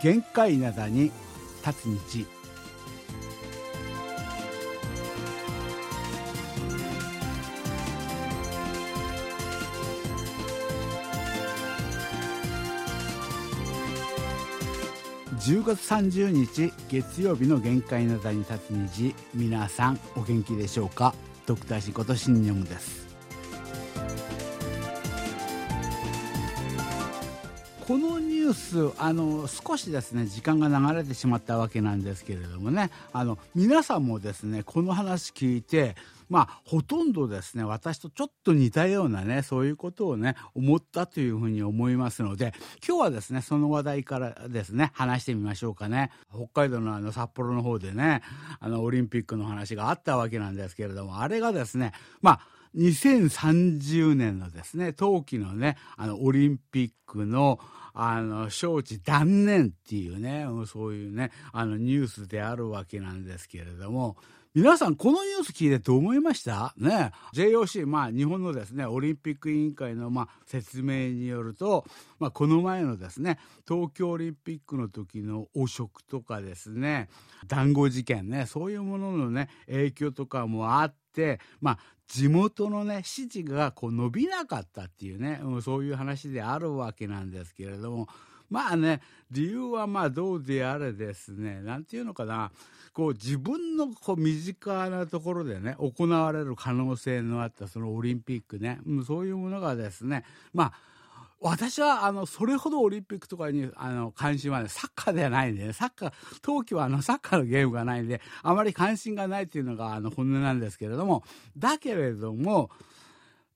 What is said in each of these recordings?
限界灘に立つ日10月30日月曜日の限界なだに立つ虹皆さんお元気でしょうか？ドクターシことシンニョンです。ュースあの少しですね時間が流れてしまったわけなんですけれどもねあの皆さんもですねこの話聞いてまあ、ほとんどですね、私とちょっと似たようなね、そういうことをね、思ったというふうに思いますので、今日はですね、その話題からですね、話してみましょうかね。北海道のあの札幌の方でね、あの、オリンピックの話があったわけなんですけれども、あれがですね、まあ、2030年のですね、冬季のね、あの、オリンピックの、あの、招致断念っていうね、そういうね、あの、ニュースであるわけなんですけれども、皆さんこのニュース聞いてどう思いました？ね。JOC まあ日本のですねオリンピック委員会のまあ説明によると、まあ、この前のですね東京オリンピックの時の汚職とかですね談合事件ねそういうもののね影響とかもあってまあ地元のね支持がこう伸びなかったっていうね、そういう話であるわけなんですけれども まあね理由はまあどうであれですね。何て言うのかな。こう自分のこう身近なところでね行われる可能性のあったそのオリンピックね、うん、そういうものがですね。まあ私はあのそれほどオリンピックとかにあの関心は、ね、サッカーではないんで、ね、サッカー冬季はあのサッカーのゲームがないんであまり関心がないっていうのがあの本音なんですけれども。だけれども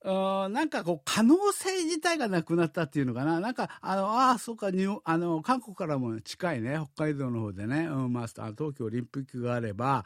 なんかこう可能性自体がなくなったっていうのかな。なんかあのああそうかあの韓国からも近いね北海道の方でね、うんまあ、東京オリンピックがあれば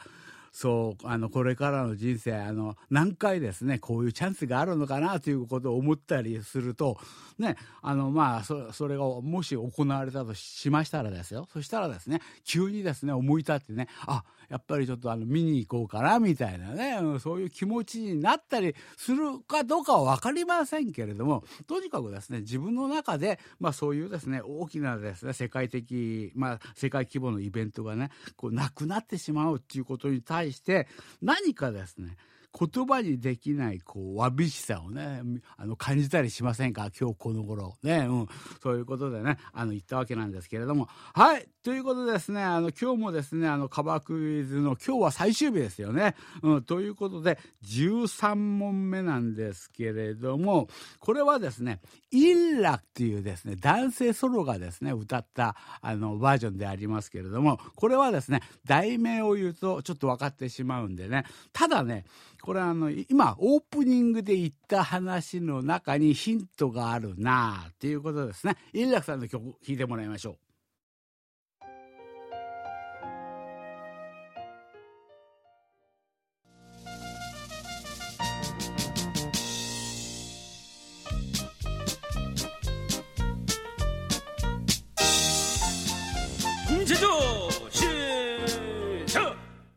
そうあのこれからの人生あの何回ですねこういうチャンスがあるのかなということを思ったりするとねあのまあそそれがもし行われたとしましたらですよ。そしたらですね急にですね思い立ってねあやっぱりちょっとあの見に行こうかなみたいなね、そういう気持ちになったりするかどうかは分かりませんけれどもとにかくですね自分の中で、まあ、そういうですね大きなですね世界的、まあ、世界規模のイベントがねこうなくなってしまうっていうことに対して何かですね言葉にできないこうわびしさをねあの感じたりしませんか？今日この頃。ね、うん、そういうことでねあの言ったわけなんですけれども。はいということですね。あの今日もですねあのカバークイズの今日は最終日ですよね、うん、ということで13問目なんですけれどもこれはですねインラっていうですね男性ソロがですね歌ったあのバージョンでありますけれどもこれはですね題名を言うとちょっと分かってしまうんでね。ただねこれはあの今オープニングで言った話の中にヒントがあるなあっていうことですね円楽さんの曲聴いてもらいましょう。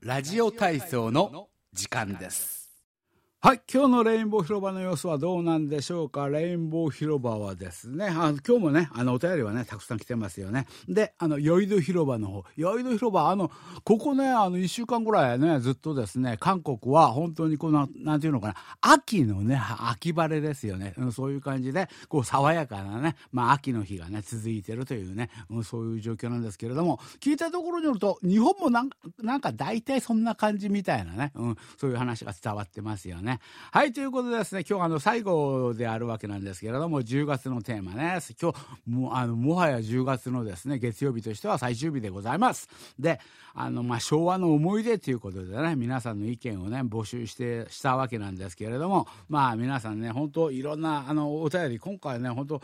ラジオ体操の時間です。はい。今日のレインボー広場の様子はどうなんでしょうか？レインボー広場はですね、あ今日もね、あの、お便りはね、たくさん来てますよね。で、あの、ヨイド広場の方。ヨイド広場、あの、ここね、あの、一週間ぐらいね、ずっとですね、韓国は本当にこの、なんていうのかな、秋のね、秋晴れですよね。そういう感じで、こう、爽やかなね、まあ、秋の日がね、続いてるというね、そういう状況なんですけれども、聞いたところによると、日本もなんなんか大体そんな感じみたいなね、うん、そういう話が伝わってますよね。ね。はい、ということでですね、今日あの最後であるわけなんですけれども、10月のテーマね、今日、もあのもはや10月のですね、月曜日としては最終日でございます。で、あの、まあ、昭和の思い出ということでね、皆さんの意見をね、募集して、したわけなんですけれども、まあ、皆さんね、本当いろんな、あの、お便り、今回ね、本当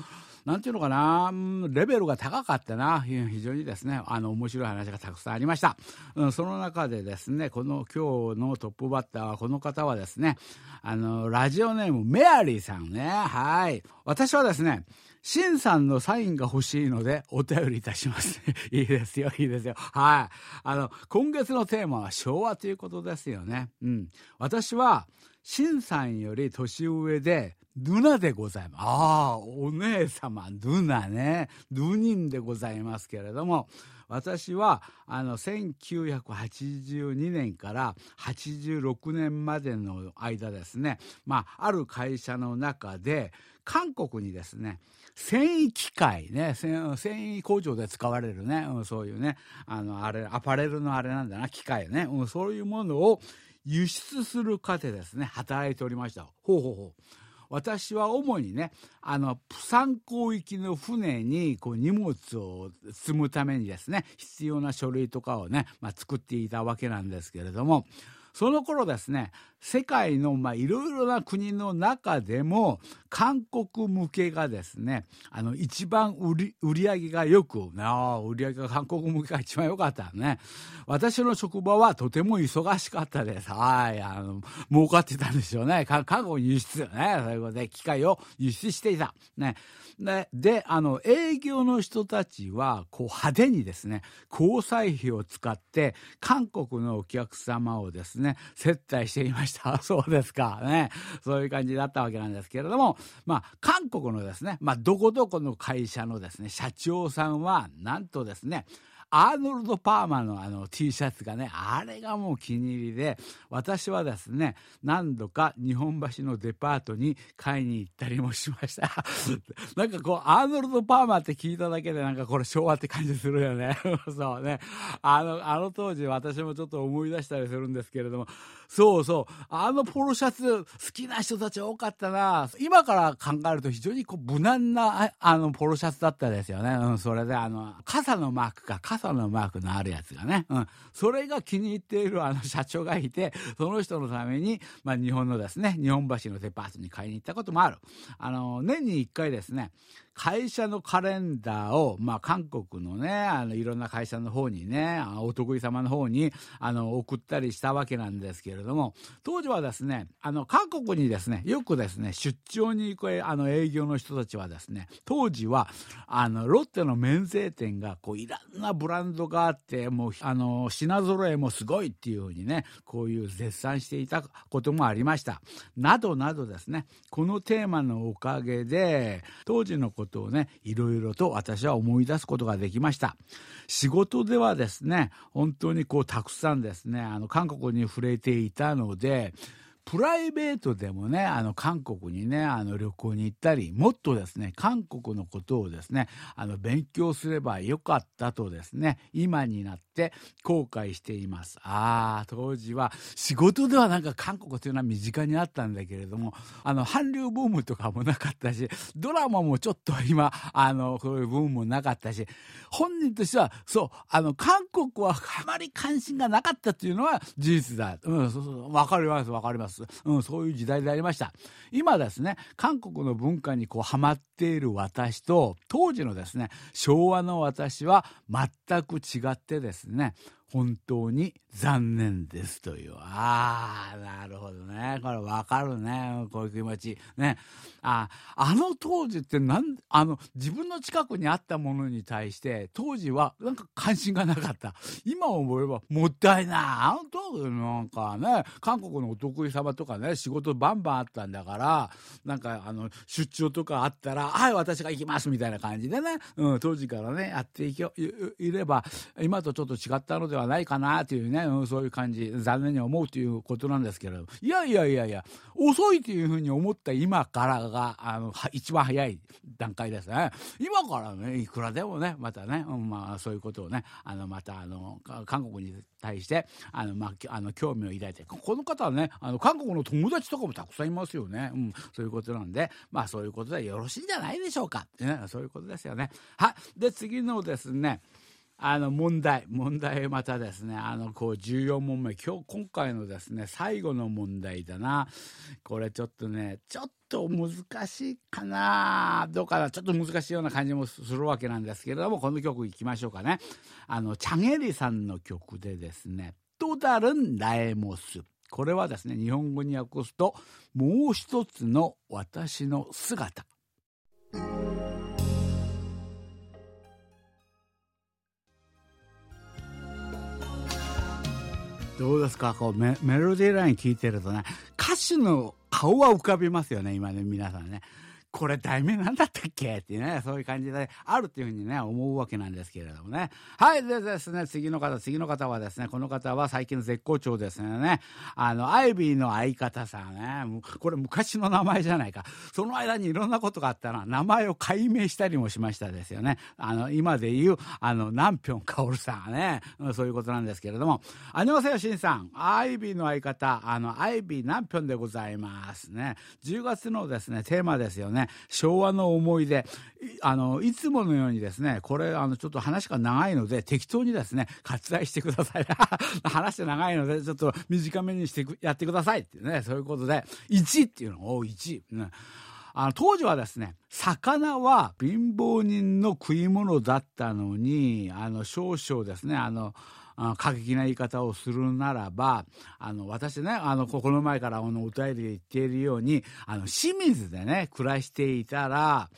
なんていうのかな、レベルが高かったな、非常にですね、あの、面白い話がたくさんありました。うん、その中でですね、この今日のトップバッターは、この方はですね、あの、ラジオネームメアリーさんね、はい。私はですね、シンさんのサインが欲しいのでお便りいたします。いいですよ、いいですよ。はい。あの、今月のテーマは昭和ということですよね。うん。私は、新さんより年上で、ヌナでございます。ああ、お姉様、ヌナね。ヌニンでございますけれども、私はあの1982年から86年までの間ですね、まあ、ある会社の中で韓国にですね繊維機械ね繊維工場で使われるね、うん、そういうねあのあれアパレルのあれなんだな機械ね、うん、そういうものを輸出する過程ですね働いておりました。ほうほうほう。私は主にねあのプサン港行きの船にこう荷物を積むためにですね必要な書類とかをね、まあ、作っていたわけなんですけれどもその頃ですね世界のまあいろいろな国の中でも韓国向けがですねあの一番売り売り上げがよくあ売り上げが韓国向けが一番良かったね。私の職場はとても忙しかったです。はいあの儲かってたんでしょうね。韓国輸出ね。そういうことで機械を輸出していた。ね。でであの営業の人たちはこう派手にですね交際費を使って韓国のお客様をですね接待していました。そうですか。ね。そういう感じだったわけなんですけれども。まあ韓国のですね。まあどこどこの会社のですね社長さんはなんとですねアーノルド・パーマのあの T シャツがね、あれがもう気に入りで、私はですね、何度か日本橋のデパートに買いに行ったりもしました。なんかこう、アーノルド・パーマって聞いただけでなんかこれ昭和って感じするよね。そうね。あの、あの当時私もちょっと思い出したりするんですけれども、そうそう、あのポロシャツ好きな人たち多かったな。今から考えると非常にこう無難なあのポロシャツだったですよね。うん、それであの、傘のマークか、傘のマークのあるやつがね、うん、それが気に入っているあの社長がいて、その人のために、まあ、日本のですね、日本橋のデパートに買いに行ったこともある。あの、年に1回ですね、会社のカレンダーを、まあ、韓国のね、あの、いろんな会社の方にね、お得意様の方に、あの、送ったりしたわけなんですけれども、当時はですね、あの、韓国にですね、よくですね、出張に行く、あの、営業の人たちはですね、当時は、あの、ロッテの免税店が、こう、いろんなブランドがあって、もう、あの、品揃えもすごいっていうふうにね、こういう絶賛していたこともありました。などなどですね、このテーマのおかげで、当時のことことをねいろいろと私は思い出すことができました。仕事ではですね本当にこうたくさんですねあの韓国に触れていたのでプライベートでもねあの韓国にねあの旅行に行ったりもっとですね韓国のことをですねあの勉強すればよかったとですね今になって後悔しています。ああ当時は仕事ではなんか韓国というのは身近にあったんだけれどもあの韓流ブームとかもなかったしドラマもちょっと今あのそういうブームもなかったし本人としてはそうあの韓国はあまり関心がなかったというのは事実だ。うんそうそう分かります分かります。うん、そういう時代でありました。今ですね、韓国の文化にこうハマっている私と、当時のですね、昭和の私は全く違ってですね、本当に残念ですという。ああ、なるほどね。これわかるね。こういう気持ち。ね。あ、あの当時ってなん、あの、自分の近くにあったものに対して、当時はなんか関心がなかった。今思えばもったいない。あの当時なんかね、韓国のお得意様とかね、仕事バンバンあったんだから、なんかあの、出張とかあったら、はい、私が行きますみたいな感じでね、うん、当時からね、やっていけいれば、今とちょっと違ったのではないかなというね、うん、そういう感じ残念に思うということなんですけれど。いやいやいやいや遅いというふうに思った今からがあの一番早い段階ですね。今からねいくらでもねまたね、うん、まあそういうことをねあのまたあの韓国に対してあの、まあ、あの興味を抱いてこの方はねあの韓国の友達とかもたくさんいますよね、うん、そういうことなんでまあそういうことでよろしいんじゃないでしょうか、ね、そういうことですよね。はい。で次のですねあの問題問題またですねあのこう14問目今日今回のですね最後の問題だな。これちょっとねちょっと難しいかな。どうかな。ちょっと難しいような感じもするわけなんですけれどもこの曲いきましょうかね。あのチャゲリさんの曲でですね「とだるんラエモス」これはですね日本語に訳すと「もう一つの私の姿」どうですか？こうメメロディーライン聞いてるとね歌手の顔は浮かびますよね、今ね、皆さんね。これ題名なんだったっけ？ってね、そういう感じであるっていうふうにね、思うわけなんですけれどもね。はい、でですね、次の方、次の方はですね、この方は最近絶好調ですね。あの、アイビーの相方さんね、これ昔の名前じゃないか。その間にいろんなことがあったら、名前を改名したりもしましたですよね。あの、今で言う、あの、南平薫さんはね、そういうことなんですけれども。あにわせよ、しんさん。アイビーの相方、あの、アイビー南平でございますね。10月のですね、テーマですよね。昭和の思い出。あのいつものようにですねこれあのちょっと話が長いので適当にですね割愛してください。話して長いのでちょっと短めにしてやってくださいっていうねそういうことで1っていうのを1、ね、あの当時はですね魚は貧乏人の食い物だったのにあの少々ですねあの過激な言い方をするならばあの私ねあのこの前からあのお便りで言っているようにあの清水でね暮らしていたら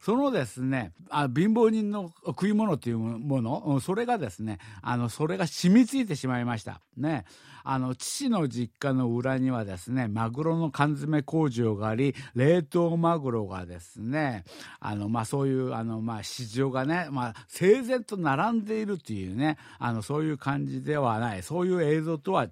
そのですねあ貧乏人の食い物っていうものそれがですねあのそれが染みついてしまいました。ね。あの父の実家の裏にはですねマグロの缶詰工場があり冷凍マグロがですねあの、まあ、そういうあの、まあ、市場がね、まあ、整然と並んでいるというねあのそういう感じではない。そういう映像とは違い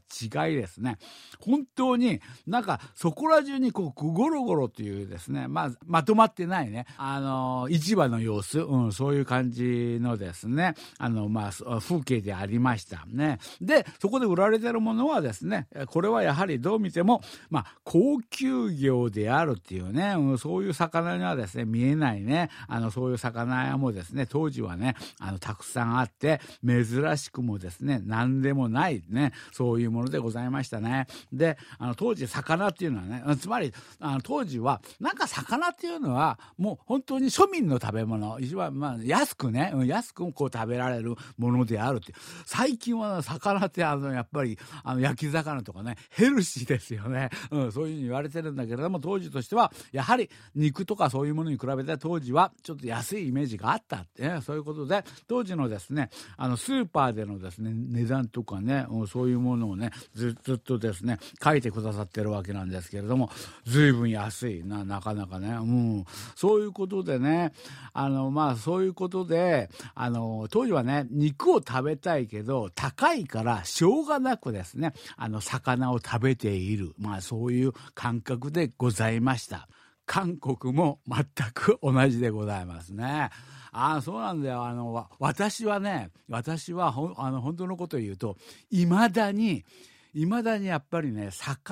ですね。本当になんかそこら中にこうゴロゴロというですね、まあ、まとまってないね。あの市場の様子、うん、そういう感じのですね。あの、まあ、風景でありましたね。でそこで売られてるものはですねこれはやはりどう見ても、まあ、高級魚であるっていうね、うん、そういう魚にはですね見えないね。あのそういう魚屋もですね当時はねあのたくさんあって珍しくもですね何でもないねそういうものでございましたね。であの当時魚っていうのはねつまりあの当時はなんか魚っていうのはもう本当に庶民の食べ物。一番まあ安くね。安くこう食べられるものであるって。最近は魚ってあのやっぱりあの焼き魚とかね。ヘルシーですよね、うん、そういうふうに言われてるんだけれども当時としてはやはり肉とかそういうものに比べて当時はちょっと安いイメージがあったって。ねそういうことで当時のですねあのスーパーでのですね値段とかね、そういうものをねずっとですね書いてくださってるわけなんですけれども随分安いななかなかね、うん、そういうことでねあのまあそういうことであの当時はね肉を食べたいけど高いからしょうがなくですねあの魚を食べている、まあ、そういう感覚でございました。韓国も全く同じでございますね。ああそうなんだよあの私はね私はほあの本当のことを言うといまだにいまだにやっぱりね魚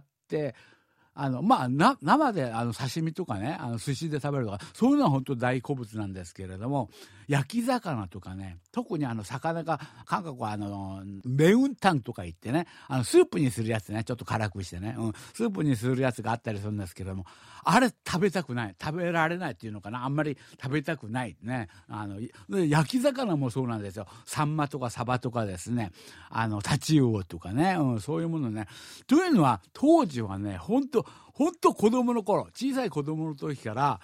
ってあのまあ生であの刺身とかねあの寿司で食べるとかそういうのは本当大好物なんですけれども焼き魚とかね特にあの魚が韓国はあのメウンタンとか言ってねあのスープにするやつねちょっと辛くしてね、うん、スープにするやつがあったりするんですけれどもあれ食べたくない食べられないっていうのかなあんまり食べたくないねあの焼き魚もそうなんですよ。サンマとかサバとかですねあのタチウオとかね、うん、そういうものね。というのは当時はね本当本当子供の頃小さい子供の時から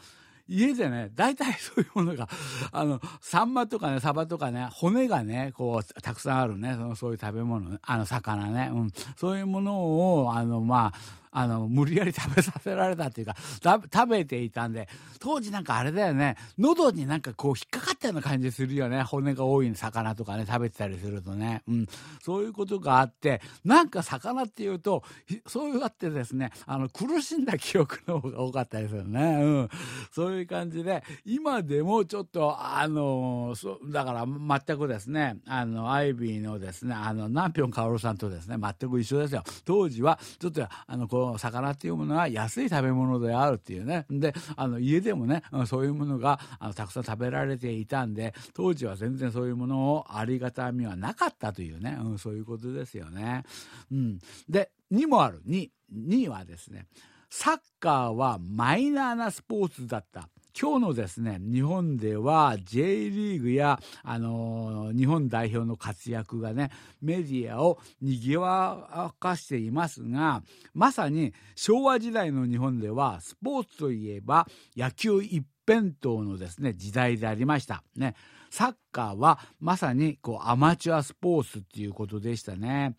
家でね、大体 そういうものが、あの、サンマとかね、サバとかね、骨がね、こう、たくさんあるね、そのそういう食べ物、あの、魚ね、うん、そういうものを、あの、まあ、あの無理やり食べさせられたっていうか食べていたんで当時なんかあれだよね喉になんかこう引っかかったような感じするよね。骨が多い魚とかね食べてたりするとね、うん、そういうことがあってなんか魚っていうとそういうあってですねあの苦しんだ記憶の方が多かったりするね、うん、そういう感じで今でもちょっとあのそだから全くですねあのアイビーのですねあの南平薫さんとですね全く一緒ですよ。当時はちょっとあのこう魚っていうものは安い食べ物であるっていうね。であの家でもねそういうものがあのたくさん食べられていたんで当時は全然そういうものをありがたみはなかったというね、うん、そういうことですよね。うん、で2もある。2, 2はですねサッカーはマイナーなスポーツだった。今日のですね日本では J リーグや、あの、日本代表の活躍がねメディアをにぎわかしていますがまさに昭和時代の日本ではスポーツといえば野球一辺倒のですね時代でありましたねサッカーはまさにこうアマチュアスポーツっていうことでしたね。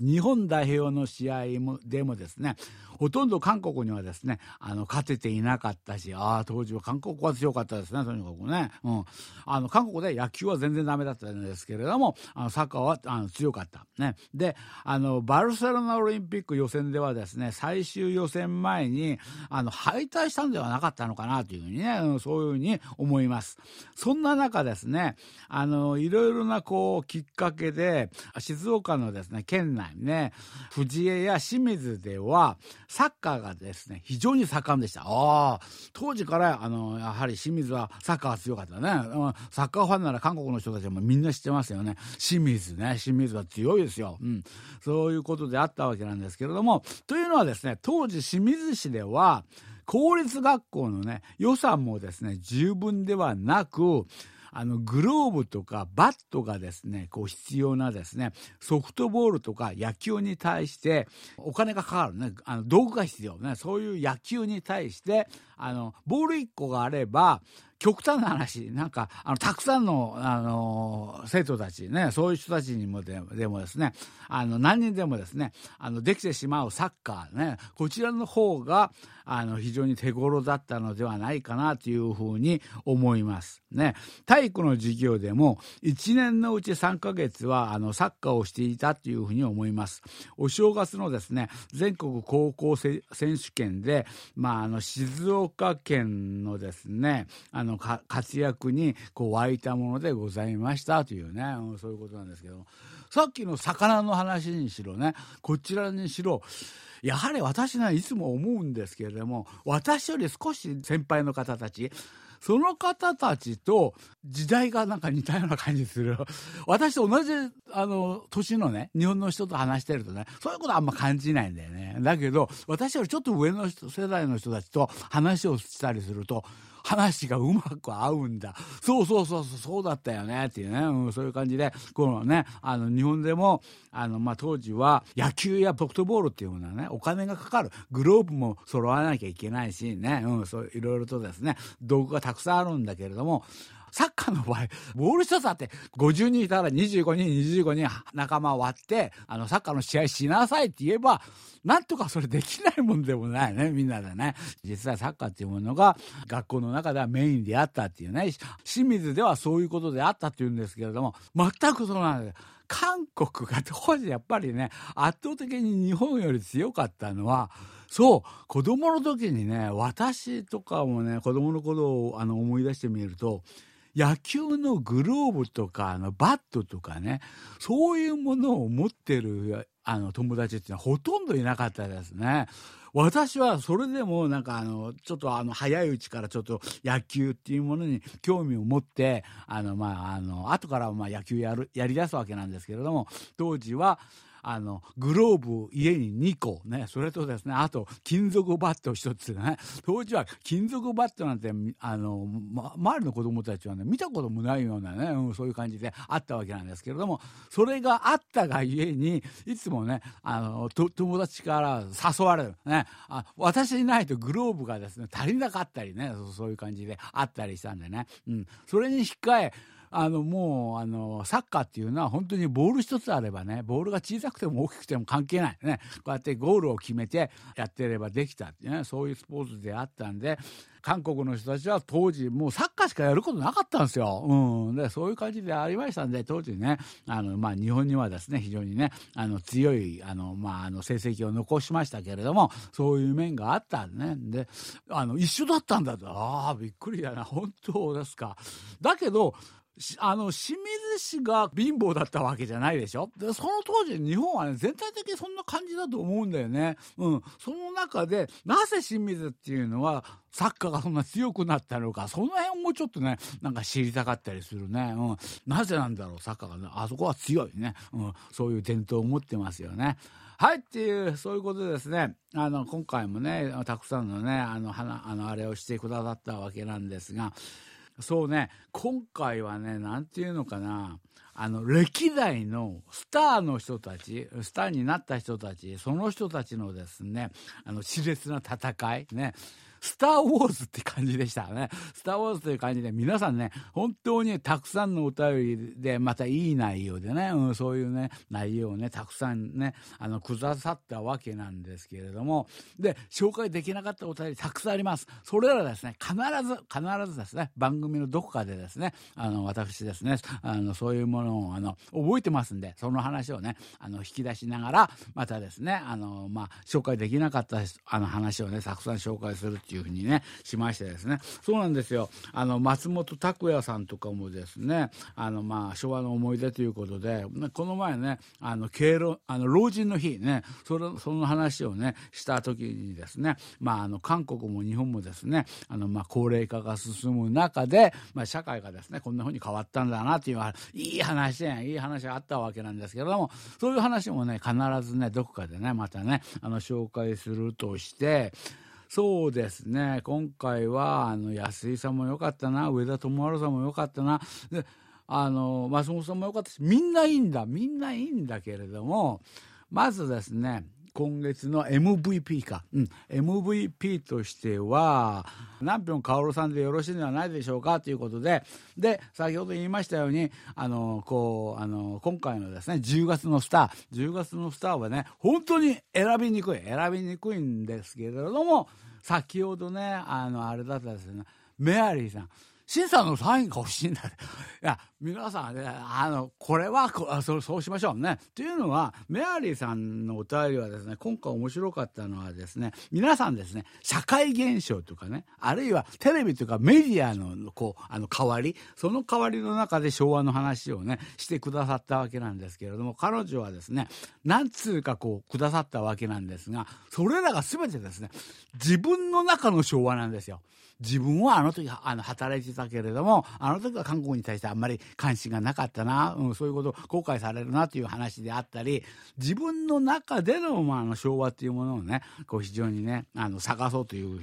日本代表の試合もでもですねほとんど韓国にはですねあの勝てていなかったしああ当時は韓国は強かったですねとにかくね、うん、あの韓国で野球は全然ダメだったんですけれどもあのサッカーはあの強かった、ね、であのバルセロナオリンピック予選ではですね最終予選前にあの敗退したんではなかったのかなというふうにね、うん、そういうふうに思います。そんな中ですねあのいろいろなこうきっかけで静岡のですね県内内ね、藤江や清水では、サッカーがですね、非常に盛んでした。ああ、当時から、あの、やはり清水はサッカーが強かったね。サッカーファンなら韓国の人たちもみんな知ってますよね。清水ね、清水は強いですよ。うん。そういうことであったわけなんですけれども、というのはですね、当時清水市では、公立学校のね、予算もですね、十分ではなく、あのグローブとかバットがですねこう必要なですねソフトボールとか野球に対してお金がかかるねあの道具が必要ねそういう野球に対してあのボール1個があれば極端な話、なんか、あの、たくさんの、あの、生徒たちね、そういう人たちにもででもですね、あの、何人でもですね、あの、できてしまうサッカーね、こちらの方が、あの、非常に手頃だったのではないかなというふうに思います。ね。体育の授業でも、1年のうち3ヶ月は、あの、サッカーをしていたというふうに思います。お正月のですね、全国高校選手権で、まあ、あの、静岡県のですね、あの、の活躍にこう湧いたものでございました。というね、うん、そういうことなんですけど。さっきの魚の話にしろね。こちらにしろ。やはり私ねいつも思うんですけれども私より少し先輩の方たちその方たちと時代がなんか似たような感じする。私と同じ、あの、年のね、日本の人と話してるとね、そういうことあんま感じないんだよね。だけど、私よりちょっと上の世代の人たちと話をしたりすると、話がうまく合うんだ。そうそうそうそう、そうだったよね、っていうね、うん、そういう感じで、このね、あの、日本でも、あの、まあ、当時は野球やソフトボールっていうものはね、お金がかかる。グローブも揃わなきゃいけないしね、うん、そう、いろいろとですね、道具がたくさんあるんだけれども、サッカーの場合、ボール一つあって、50人いたら25人、25人仲間割って、あの、サッカーの試合しなさいって言えば、なんとかそれできないもんでもないね、みんなでね。実際サッカーっていうものが学校の中ではメインであったっていうね、清水ではそういうことであったっていうんですけれども、全くそうなんです。韓国が当時やっぱりね、圧倒的に日本より強かったのは、そう、子供の時にね、私とかもね、子供の頃をあの思い出してみると、野球のグローブとかあのバットとかねそういうものを持ってるあの友達っていうのはほとんどいなかったですね。私はそれでもなんかあのちょっとあの早いうちからちょっと野球っていうものに興味を持ってあのまああの後からまあ野球やるやりだすわけなんですけれども当時はあのグローブ家に2個ねそれとですねあと金属バット1つね。当時は金属バットなんてあの、ま、周りの子供たちはね見たこともないようなね、うん、そういう感じであったわけなんですけれどもそれがあったがゆえにいつもねあの友達から誘われるね。あ私いないとグローブがですね足りなかったりねそういう感じであったりしたんでね、うん、それに引っ換えあのもうあのサッカーっていうのは本当にボール一つあればねボールが小さくても大きくても関係ないね。こうやってゴールを決めてやってればできたってねそういうスポーツであったんで韓国の人たちは当時もうサッカーしかやることなかったんですよ。うん、でそういう感じでありましたんで当時ねあの、まあ、日本にはですね非常にねあの強いあの、まあ、あの成績を残しましたけれどもそういう面があったんね。であの一緒だったんだと。ああびっくりだな。本当ですか。だけどあの清水市が貧乏だったわけじゃないでしょ？でその当時日本はね全体的にそんな感じだと思うんだよね。うん、その中でなぜ清水っていうのはサッカーがそんな強くなったのかその辺もちょっとねなんか知りたかったりするね。うん、なぜなんだろうサッカーがねあそこは強いね、うん、そういう伝統を持ってますよね。はいっていうそういうことですねあの今回もねたくさんのねあのあのあれをしてくださったわけなんですが。そうね。今回はね何て言うのかな。あの歴代のスターの人たちスターになった人たちその人たちのですねあの熾烈な戦いね。スター・ウォーズって感じでしたね。スター・ウォーズという感じで、皆さんね、本当にたくさんのお便りで、またいい内容でね、うん、そういうね、内容をね、たくさんね、あの、くださったわけなんですけれども、で、紹介できなかったお便りたくさんあります。それらですね、必ず、必ずですね、番組のどこかでですね、あの、私ですね、あの、そういうものを、あの、覚えてますんで、その話をね、あの、引き出しながら、またですね、あの、まあ、紹介できなかったあの話をね、たくさん紹介するっていうふうにね、しましてですね、そうなんですよ。あの、松本拓也さんとかもですね、あの、まあ、昭和の思い出ということで、この前ね、あの、敬老、あの、老人の日ね、それ、その話をね、した時にですね、まあ、あの、韓国も日本もですね、あの、まあ、高齢化が進む中で、まあ、社会がですね、こんなふうに変わったんだなっていう、いい話やん、いい話があったわけなんですけれども、そういう話もね、必ずね、どこかでね、またね、あの、紹介するとして、そうですね、今回は、あの、安井さんも良かったな、上田智春さんも良かったな、で、あの、松本さんも良かったし、みんないいんだ、みんないいんだけれども、まずですね、今月の MVP か、うん、MVP としては南辺薫さんでよろしいのではないでしょうか？ということで。で先ほど言いましたようにあのこうあの今回のですね10月のスター。10月のスターはね本当に選びにくい。選びにくいんですけれども先ほどねあのあれだったですね。メアリーさん。審査のサインが欲しいんだ。いや、皆さんね、あの、これはこそ、そうしましょうね。というのは、メアリーさんのお便りはですね、今回面白かったのはですね、皆さんですね、社会現象とかね、あるいはテレビとかメディアの、こう、あの、代わり、その代わりの中で昭和の話をね、してくださったわけなんですけれども、彼女はですね、何通かこう、くださったわけなんですが、それらが全てですね、自分の中の昭和なんですよ。自分はあの時あの働いてたけれどもあの時は韓国に対してあんまり関心がなかったな、うん、そういうことを後悔されるなという話であったり自分の中での,、まあ、あの昭和っていうものをねこう非常にねあの探そうという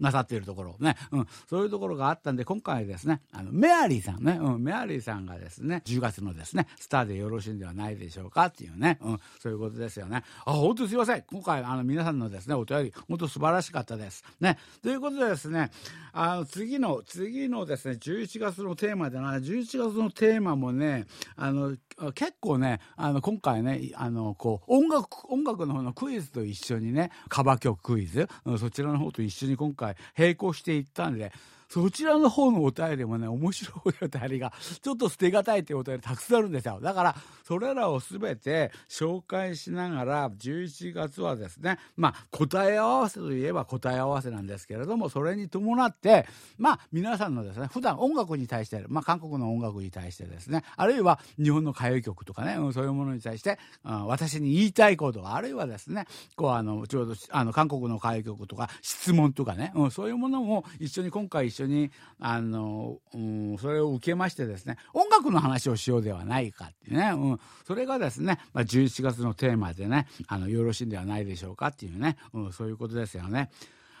なさっているところね、うん、そういうところがあったんで今回ですねあのメアリーさんね、うん、メアリーさんがですね10月のですねスターでよろしいんではないでしょうかっていうね、うん、そういうことですよね。あ本当すいません。今回あの皆さんのですねお便り本当素晴らしかったです。ね。ということでですねあの次の次のですね11月のテーマでな。11月のテーマもねあの結構ねあの今回ねあのこう音楽音楽の方のクイズと一緒にねカバー曲クイズそちらの方と一緒に今回並行していったんでそちらの方のお便りもね、面白いお便りが、ちょっと捨てがたいっていうお便りたくさんあるんですよ。だから、それらをすべて紹介しながら、11月はですね、まあ、答え合わせといえば答え合わせなんですけれども、それに伴って、まあ、皆さんのですね、普段音楽に対して、まあ、韓国の音楽に対してですね、あるいは日本の歌謡曲とかね、そういうものに対して、うん、私に言いたいことあるいはですね、こう、あの、ちょうど、あの、韓国の歌謡曲とか、質問とかね、うん、そういうものも一緒に今回緒にあの、うん、それを受けましてですね音楽の話をしようではないかってね、うん、それがですね、まあ、11月のテーマでねあのよろしいんではないでしょうかっていうね、うん、そういうことですよね。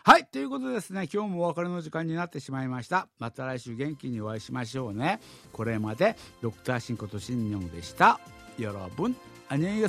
はい。ということでですね、今日もお別れの時間になってしまいました。また来週元気にお会いしましょうね。これまで、ドクターシンことシンニョンでした。よろぶん、あにゃいが